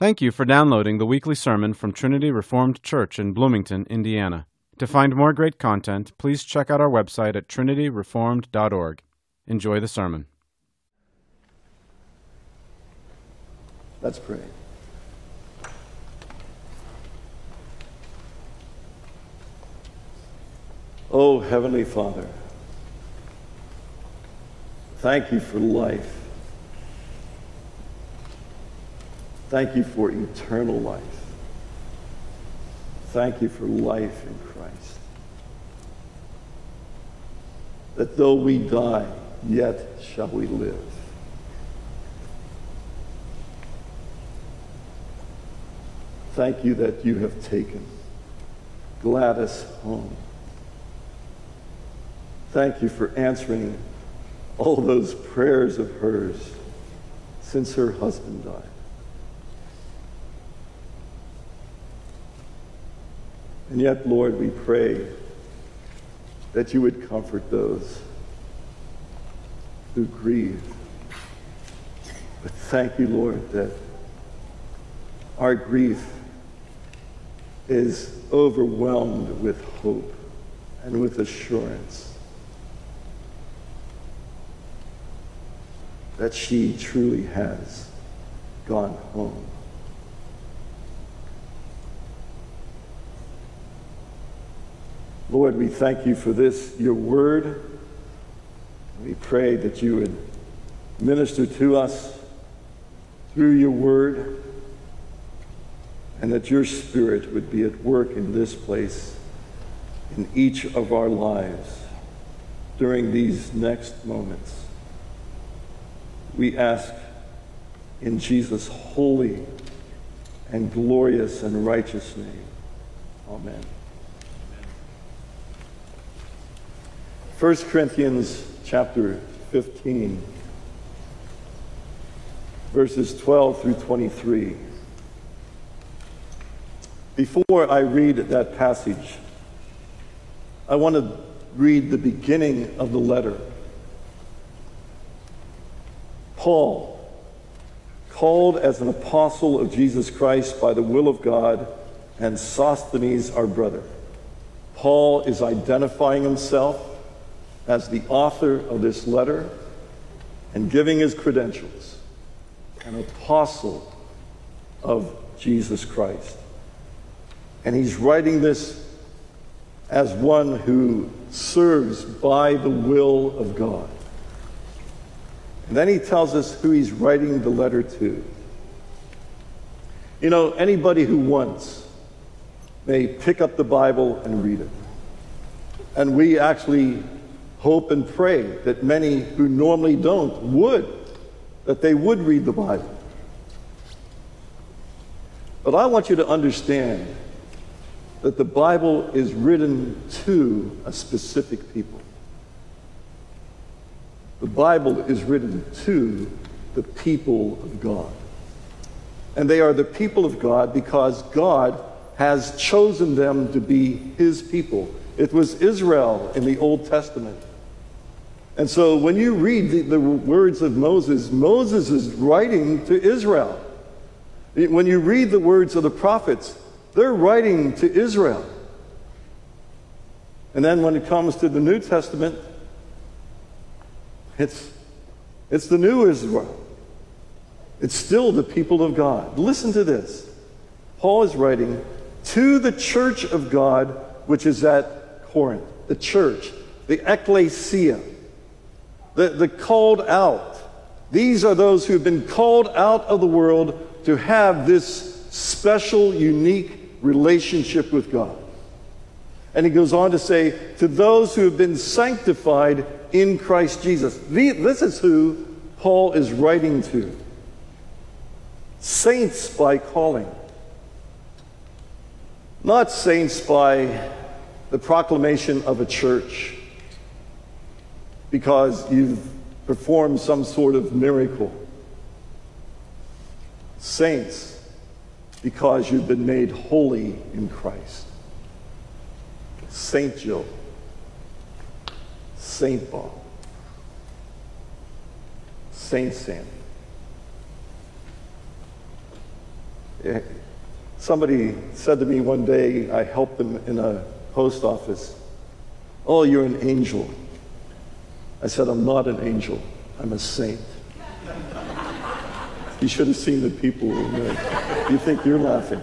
Thank you for downloading the weekly sermon from Trinity Reformed Church in Bloomington, Indiana. To find more great content, please check out our website at trinityreformed.org. Enjoy the sermon. Let's pray. Oh, Heavenly Father, thank you for life. Thank you for eternal life. Thank you for life in Christ. That though we die, yet shall we live. Thank you that you have taken Gladys home. Thank you for answering all those prayers of hers since her husband died. And yet, Lord, we pray that you would comfort those who grieve. But thank you, Lord, that our grief is overwhelmed with hope and with assurance that she truly has gone home. Lord, we thank you for this, your word. We pray that you would minister to us through your word and that your spirit would be at work in this place in each of our lives during these next moments. We ask in Jesus' holy and glorious and righteous name. Amen. 1 Corinthians chapter 15, verses 12 through 23. Before I read that passage, I want to read the beginning of the letter. Paul, called as an apostle of Jesus Christ by the will of God, and Sosthenes, our brother. Paul is identifying himself as the author of this letter and giving his credentials an apostle of Jesus Christ. And he's writing this as one who serves by the will of God. And then he tells us who he's writing the letter to. You know, anybody who wants may pick up the Bible and read it. And we actually hope and pray that many who normally don't would, that they would read the Bible. But I want you to understand that the Bible is written to a specific people. The Bible is written to the people of God. And they are the people of God because God has chosen them to be his people. It was Israel in the Old Testament. And so when you read the, the, words of Moses, Moses is writing to Israel. When you read the words of the prophets, they're writing to Israel. And then when it comes to the New Testament, it's, it's the new Israel. It's still the people of God. Listen to this. Paul is writing to the church of God, which is at Corinth, the church, the ecclesia the, the called out. These are those who have been called out of the world to have this special, unique relationship with God. And he goes on to say, to those who have been sanctified in Christ Jesus. This is who Paul is writing to. Saints by calling. Not saints by the proclamation of a church because you've performed some sort of miracle. Saints, because you've been made holy in Christ. Saint Jill, Saint Bob, Saint Sandy. Eh, somebody said to me one day, I helped them in a post office, Oh, you're an angel. I said, I'm not an angel, I'm a saint. you should have seen the people. You think you're laughing.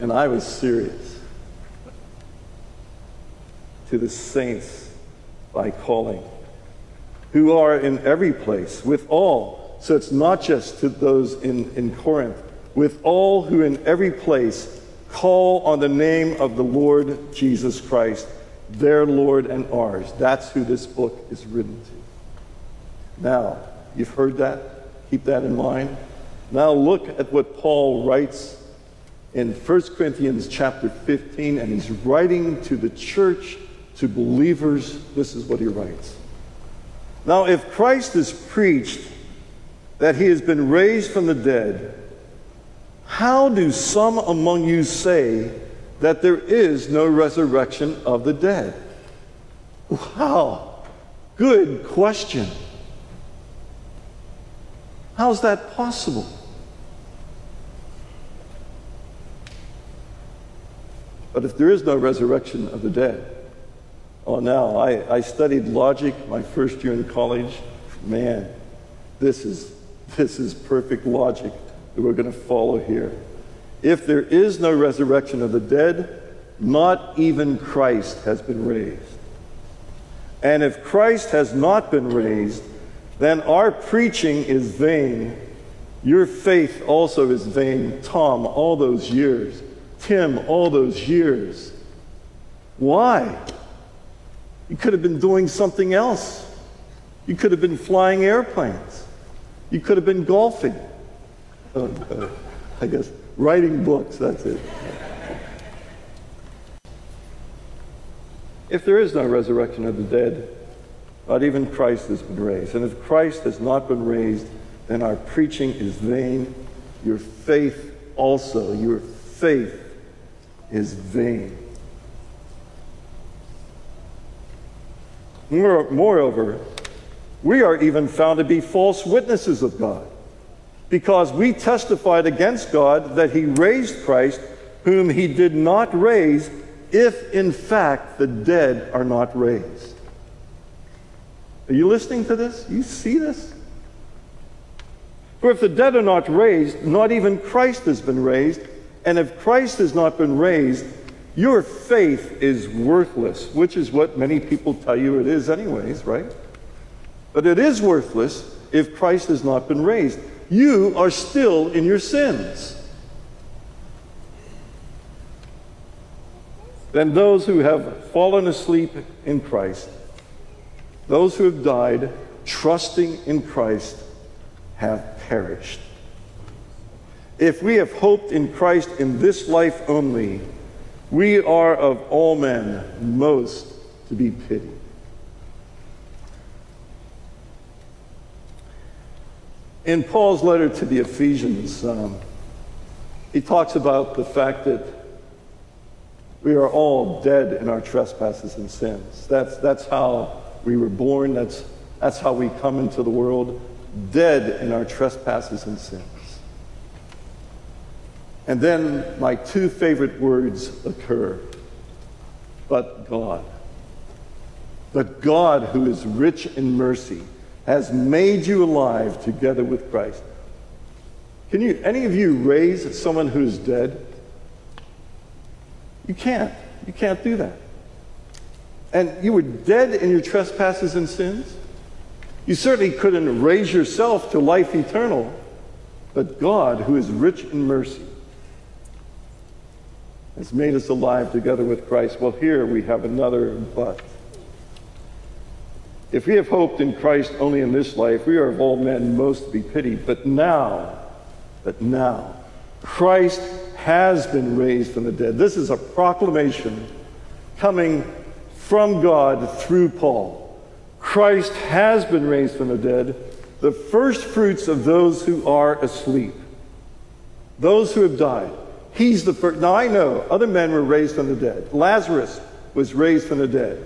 And I was serious. To the saints by calling, who are in every place with all. So it's not just to those in, in Corinth, with all who in every place call on the name of the Lord Jesus Christ, their Lord and ours. That's who this book is written to. Now, you've heard that. Keep that in mind. Now look at what Paul writes in 1 Corinthians chapter 15, and he's writing to the church, to believers. This is what he writes. Now, if Christ is preached that he has been raised from the dead, how do some among you say that there is no resurrection of the dead? Wow, good question. How's that possible? But if there is no resurrection of the dead, oh, now I, I studied logic my first year in college. Man, this is, this is perfect logic that we're going to follow here. If there is no resurrection of the dead, not even Christ has been raised. And if Christ has not been raised, then our preaching is vain. Your faith also is vain. Tom, all those years. Tim all those years. Why? You could have been doing something else. You could have been flying airplanes. You could have been golfing. Uh, uh, I guess writing books, that's it. If there is no resurrection of the dead, not even Christ has been raised. And if Christ has not been raised, then our preaching is vain. Your faith also, your faith is vain. Moreover, we are even found to be false witnesses of God, because we testified against God that he raised Christ, whom he did not raise, if in fact the dead are not raised. Are you listening to this? You see this? For if the dead are not raised, not even Christ has been raised. And if Christ has not been raised, your faith is worthless, which is what many people tell you it is, anyways, right? But it is worthless if Christ has not been raised. You are still in your sins. Then those who have fallen asleep in Christ, those who have died trusting in Christ, have perished. If we have hoped in Christ in this life only, we are of all men most to be pitied. In Paul's letter to the Ephesians, um, he talks about the fact that we are all dead in our trespasses and sins. That's, that's how we were born, that's, that's how we come into the world, dead in our trespasses and sins. And then my two favorite words occur but God. But God, who is rich in mercy, has made you alive together with Christ. Can you, any of you raise someone who's dead? You can't. You can't do that. And you were dead in your trespasses and sins. You certainly couldn't raise yourself to life eternal. But God, who is rich in mercy, has made us alive together with Christ. Well, here we have another but. If we have hoped in Christ only in this life, we are of all men most to be pitied. But now, but now, Christ has been raised from the dead. This is a proclamation coming from God through Paul. Christ has been raised from the dead, the first fruits of those who are asleep, those who have died. He's the first. Now I know other men were raised from the dead. Lazarus was raised from the dead.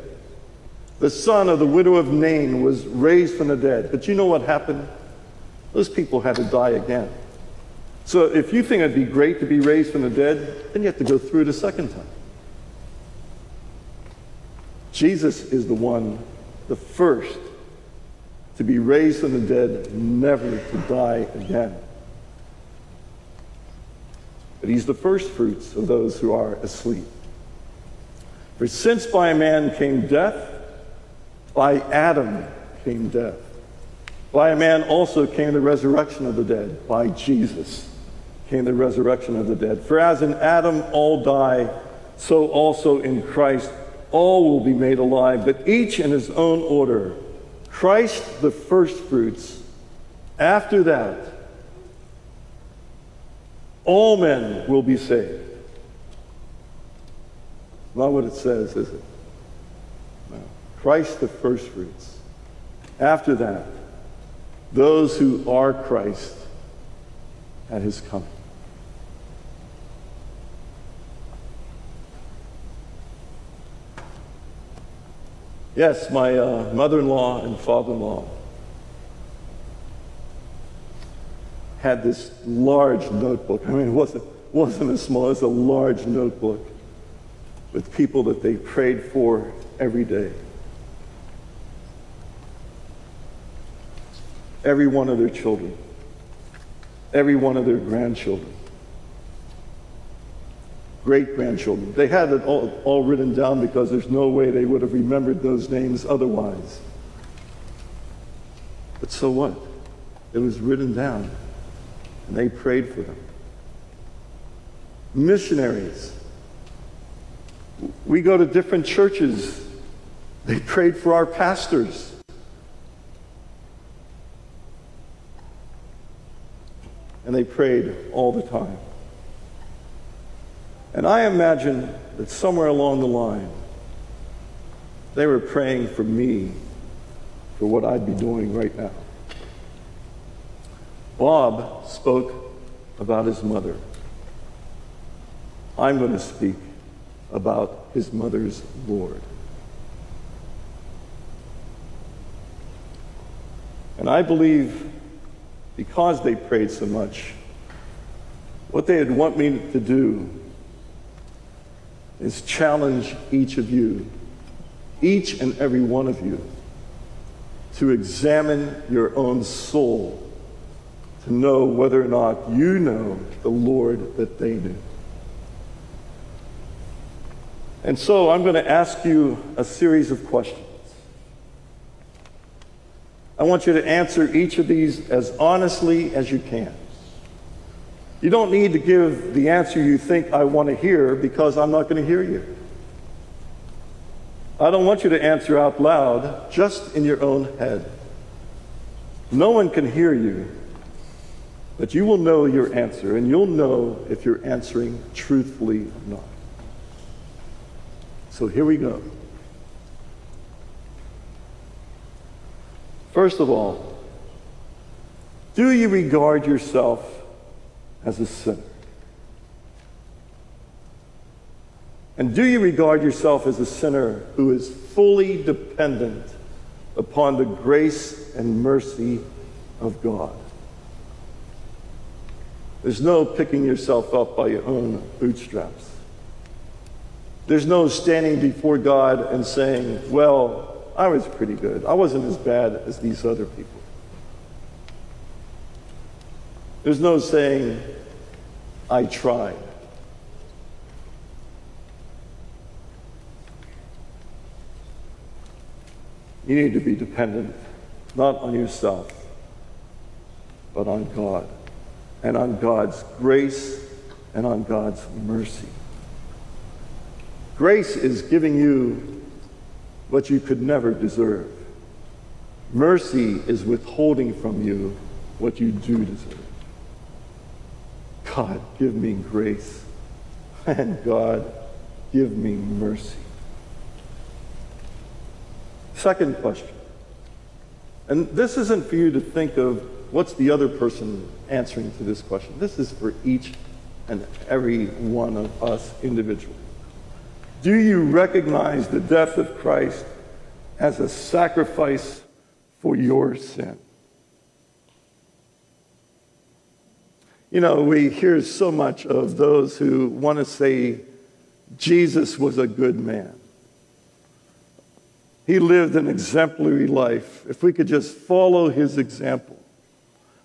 The son of the widow of Nain was raised from the dead. But you know what happened? Those people had to die again. So if you think it'd be great to be raised from the dead, then you have to go through it a second time. Jesus is the one, the first, to be raised from the dead, never to die again. But he's the first fruits of those who are asleep. For since by a man came death, by Adam came death. By a man also came the resurrection of the dead. By Jesus came the resurrection of the dead. For as in Adam all die, so also in Christ all will be made alive, but each in his own order. Christ the firstfruits. After that, all men will be saved. Not what it says, is it? Christ the firstfruits. After that, those who are Christ at his coming. Yes, my uh, mother-in-law and father-in-law had this large notebook. I mean, it wasn't, wasn't a small, it was a large notebook with people that they prayed for every day. Every one of their children, every one of their grandchildren, great grandchildren. They had it all, all written down because there's no way they would have remembered those names otherwise. But so what? It was written down, and they prayed for them. Missionaries we go to different churches. They prayed for our pastors. And they prayed all the time. And I imagine that somewhere along the line, they were praying for me for what I'd be doing right now. Bob spoke about his mother. I'm going to speak about his mother's Lord. And I believe because they prayed so much, what they would want me to do is challenge each of you, each and every one of you, to examine your own soul to know whether or not you know the Lord that they do. And so I'm going to ask you a series of questions. I want you to answer each of these as honestly as you can. You don't need to give the answer you think I want to hear because I'm not going to hear you. I don't want you to answer out loud, just in your own head. No one can hear you, but you will know your answer, and you'll know if you're answering truthfully or not. So here we go. First of all, do you regard yourself as a sinner? And do you regard yourself as a sinner who is fully dependent upon the grace and mercy of God? There's no picking yourself up by your own bootstraps. There's no standing before God and saying, well, I was pretty good. I wasn't as bad as these other people. There's no saying, I tried. You need to be dependent not on yourself, but on God, and on God's grace and on God's mercy. Grace is giving you what you could never deserve. Mercy is withholding from you what you do deserve. God, give me grace. And God, give me mercy. Second question. And this isn't for you to think of what's the other person answering to this question. This is for each and every one of us individually. Do you recognize the death of Christ as a sacrifice for your sin? You know, we hear so much of those who want to say Jesus was a good man. He lived an exemplary life. If we could just follow his example,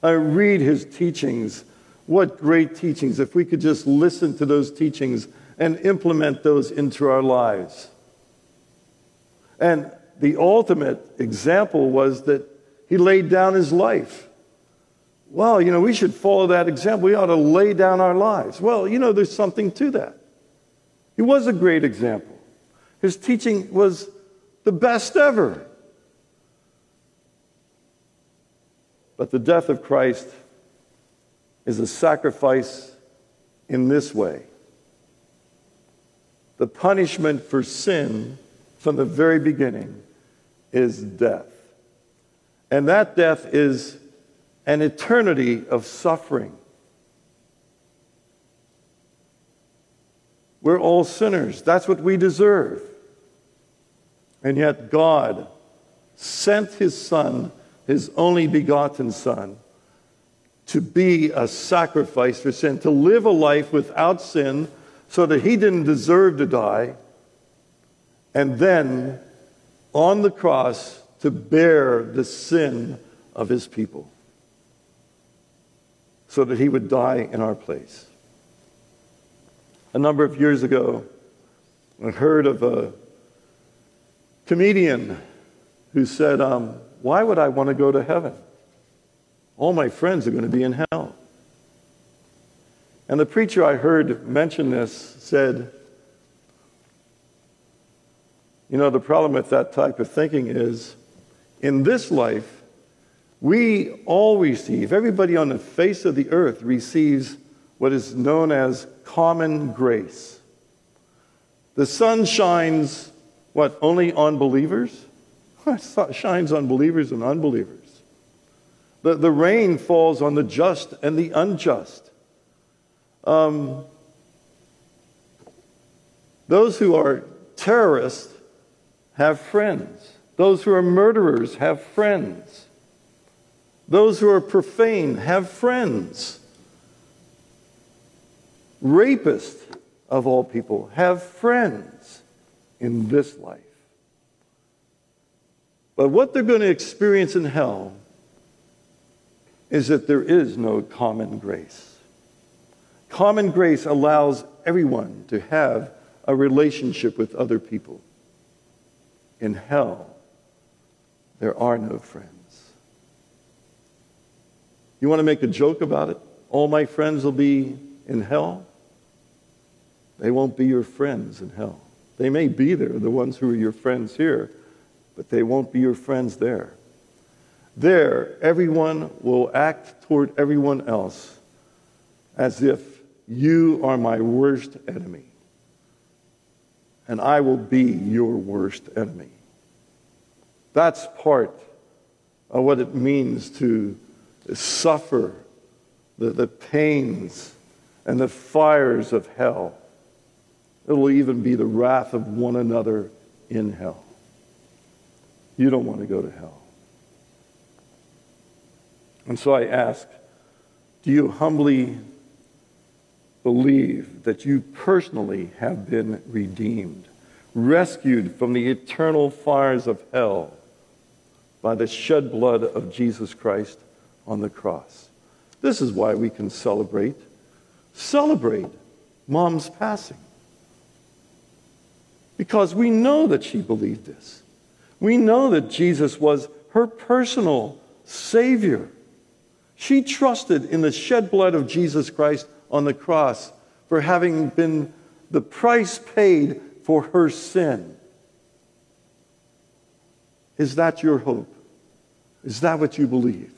I read his teachings. What great teachings. If we could just listen to those teachings and implement those into our lives. And the ultimate example was that he laid down his life. Well, you know, we should follow that example. We ought to lay down our lives. Well, you know, there's something to that. He was a great example. His teaching was the best ever. But the death of Christ is a sacrifice in this way. The punishment for sin from the very beginning is death. And that death is an eternity of suffering. We're all sinners. That's what we deserve. And yet, God sent His Son, His only begotten Son, to be a sacrifice for sin, to live a life without sin so that He didn't deserve to die. And then, on the cross, to bear the sin of His people so that He would die in our place a number of years ago, I heard of a comedian who said, um, Why would I want to go to heaven? All my friends are going to be in hell. And the preacher I heard mention this said, You know, the problem with that type of thinking is in this life, we all receive, everybody on the face of the earth receives what is known as common grace. The sun shines, what, only on believers? It shines on believers and unbelievers. The, the rain falls on the just and the unjust. Um, those who are terrorists have friends. Those who are murderers have friends. Those who are profane have friends rapists of all people have friends in this life. But what they're going to experience in hell is that there is no common grace. Common grace allows everyone to have a relationship with other people. In hell, there are no friends. You want to make a joke about it? All my friends will be in hell, they won't be your friends in hell. They may be there, the ones who are your friends here, but they won't be your friends there. There, everyone will act toward everyone else as if you are my worst enemy, and I will be your worst enemy. That's part of what it means to suffer the, the pains and the fires of hell. It will even be the wrath of one another in hell. You don't want to go to hell. And so I ask do you humbly believe that you personally have been redeemed, rescued from the eternal fires of hell by the shed blood of Jesus Christ on the cross? This is why we can celebrate celebrate mom's passing. Because we know that she believed this. We know that Jesus was her personal Savior. She trusted in the shed blood of Jesus Christ on the cross for having been the price paid for her sin. Is that your hope? Is that what you believe?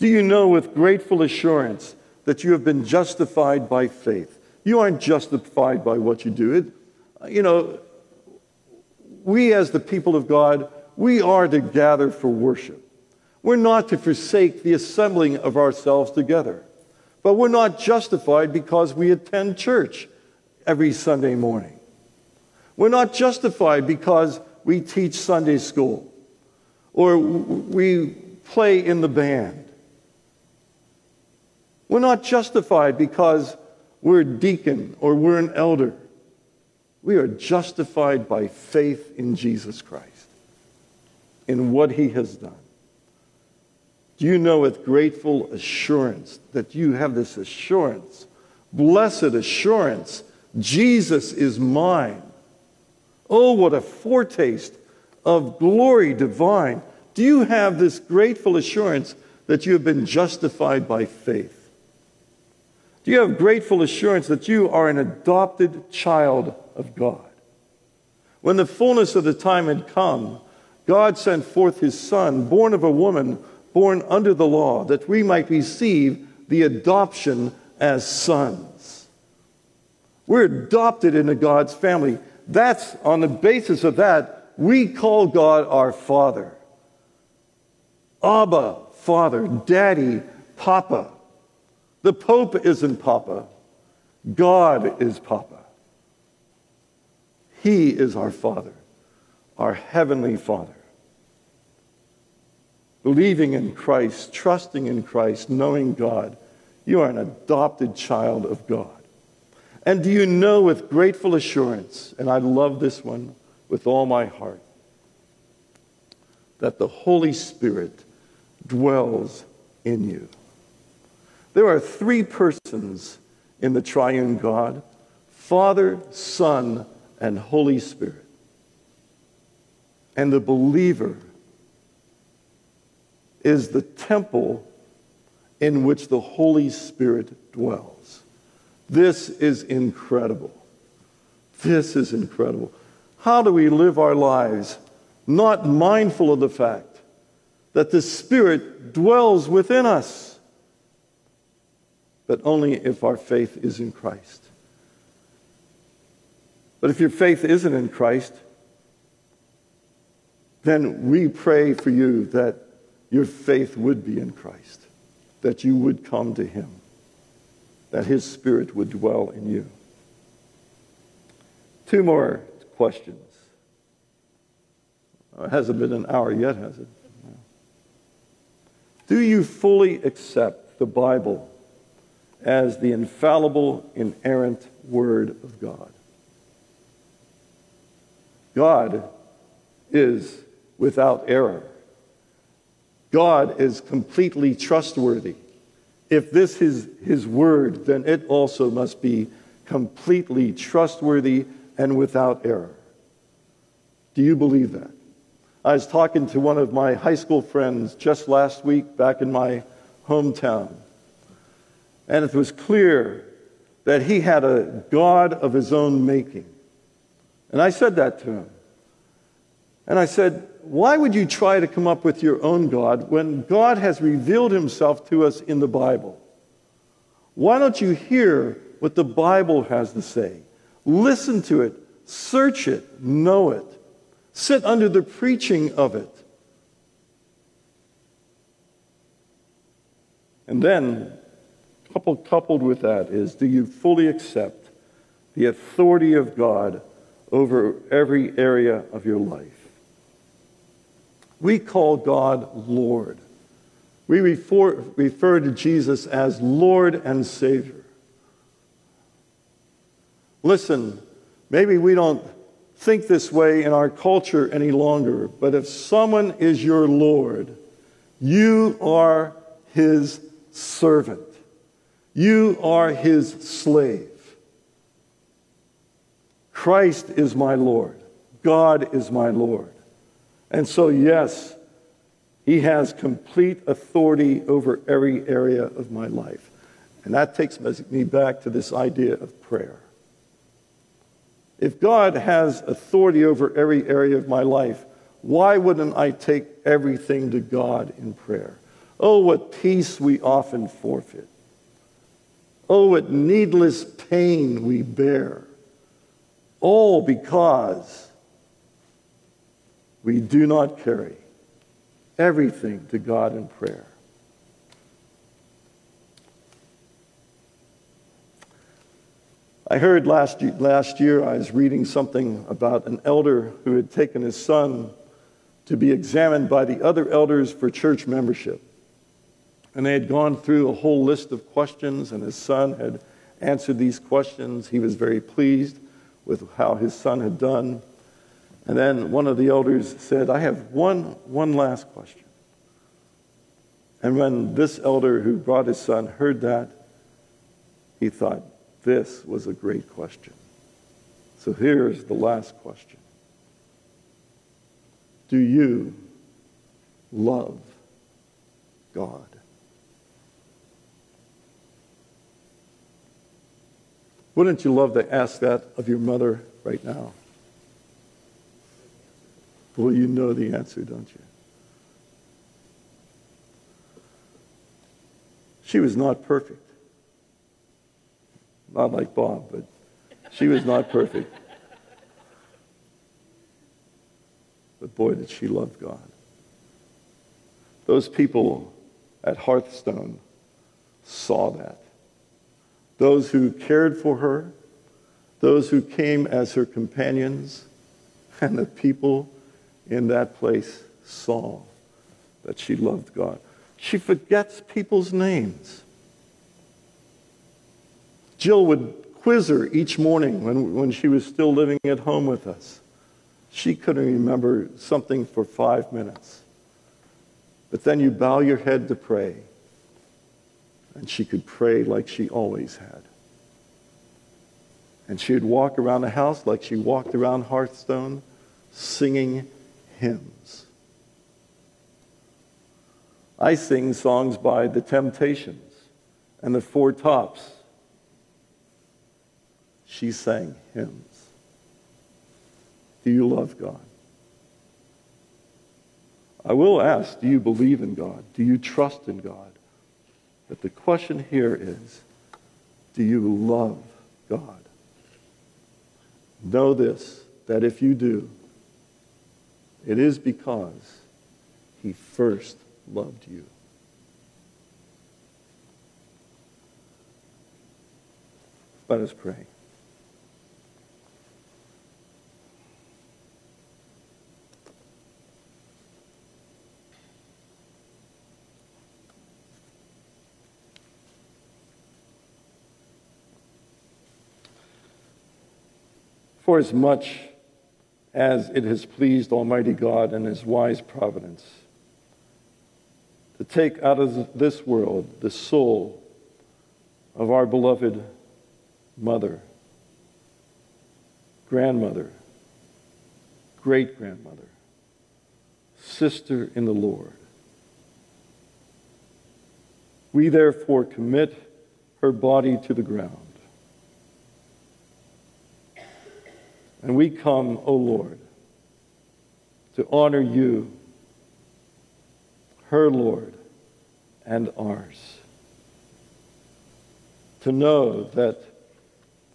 Do you know with grateful assurance that you have been justified by faith? You aren't justified by what you do. It, you know, we as the people of God, we are to gather for worship. We're not to forsake the assembling of ourselves together. But we're not justified because we attend church every Sunday morning. We're not justified because we teach Sunday school or we play in the band. We're not justified because we're a deacon or we're an elder. We are justified by faith in Jesus Christ, in what he has done. Do you know with grateful assurance that you have this assurance, blessed assurance, Jesus is mine? Oh, what a foretaste of glory divine. Do you have this grateful assurance that you have been justified by faith? Do you have grateful assurance that you are an adopted child of God? When the fullness of the time had come, God sent forth his Son, born of a woman, born under the law, that we might receive the adoption as sons. We're adopted into God's family. That's on the basis of that, we call God our Father. Abba, Father, Daddy, Papa. The Pope isn't Papa, God is Papa. He is our Father, our Heavenly Father. Believing in Christ, trusting in Christ, knowing God, you are an adopted child of God. And do you know with grateful assurance, and I love this one with all my heart, that the Holy Spirit dwells in you? There are three persons in the triune God Father, Son, and Holy Spirit. And the believer is the temple in which the Holy Spirit dwells. This is incredible. This is incredible. How do we live our lives not mindful of the fact that the Spirit dwells within us? but only if our faith is in Christ. But if your faith isn't in Christ, then we pray for you that your faith would be in Christ, that you would come to Him, that His Spirit would dwell in you. Two more questions. It hasn't been an hour yet, has it? Do you fully accept the Bible as the infallible, inerrant Word of God. God is without error. God is completely trustworthy. If this is His Word, then it also must be completely trustworthy and without error. Do you believe that? I was talking to one of my high school friends just last week back in my hometown. And it was clear that he had a God of his own making. And I said that to him. And I said, Why would you try to come up with your own God when God has revealed himself to us in the Bible? Why don't you hear what the Bible has to say? Listen to it, search it, know it, sit under the preaching of it. And then Coupled, coupled with that is do you fully accept the authority of God over every area of your life? We call God Lord. We refer, refer to Jesus as Lord and Savior. Listen, maybe we don't think this way in our culture any longer, but if someone is your Lord, you are his servant. You are his slave. Christ is my Lord. God is my Lord. And so, yes, he has complete authority over every area of my life. And that takes me back to this idea of prayer. If God has authority over every area of my life, why wouldn't I take everything to God in prayer? Oh, what peace we often forfeit. Oh, what needless pain we bear. All because we do not carry everything to God in prayer. I heard last, last year, I was reading something about an elder who had taken his son to be examined by the other elders for church membership. And they had gone through a whole list of questions, and his son had answered these questions. He was very pleased with how his son had done. And then one of the elders said, I have one, one last question. And when this elder who brought his son heard that, he thought, this was a great question. So here's the last question Do you love God? Wouldn't you love to ask that of your mother right now? Well, you know the answer, don't you? She was not perfect. Not like Bob, but she was not perfect. But boy, did she love God. Those people at Hearthstone saw that. Those who cared for her, those who came as her companions, and the people in that place saw that she loved God. She forgets people's names. Jill would quiz her each morning when, when she was still living at home with us. She couldn't remember something for five minutes. But then you bow your head to pray, and she could pray like she always had. And she would walk around the house like she walked around Hearthstone, singing hymns. I sing songs by the Temptations and the Four Tops. She sang hymns. Do you love God? I will ask, do you believe in God? Do you trust in God? But the question here is, do you love God? Know this, that if you do, it is because he first loved you. Let us pray. For as much as it has pleased Almighty God and His wise providence to take out of this world the soul of our beloved mother, grandmother, great grandmother, sister in the Lord. We therefore commit her body to the ground. And we come, O Lord, to honor you, her Lord, and ours. To know that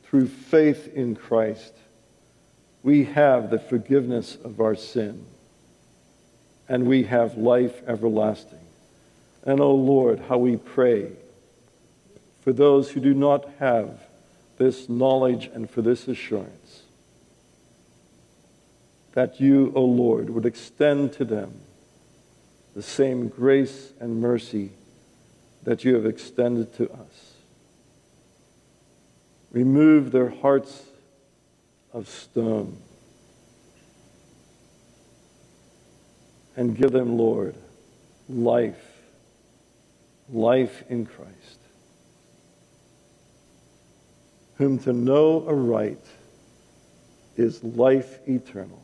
through faith in Christ, we have the forgiveness of our sin and we have life everlasting. And, O oh Lord, how we pray for those who do not have this knowledge and for this assurance that you, O Lord, would extend to them the same grace and mercy that you have extended to us. Remove their hearts of stone and give them, Lord, life, life in Christ, whom to know aright is life eternal.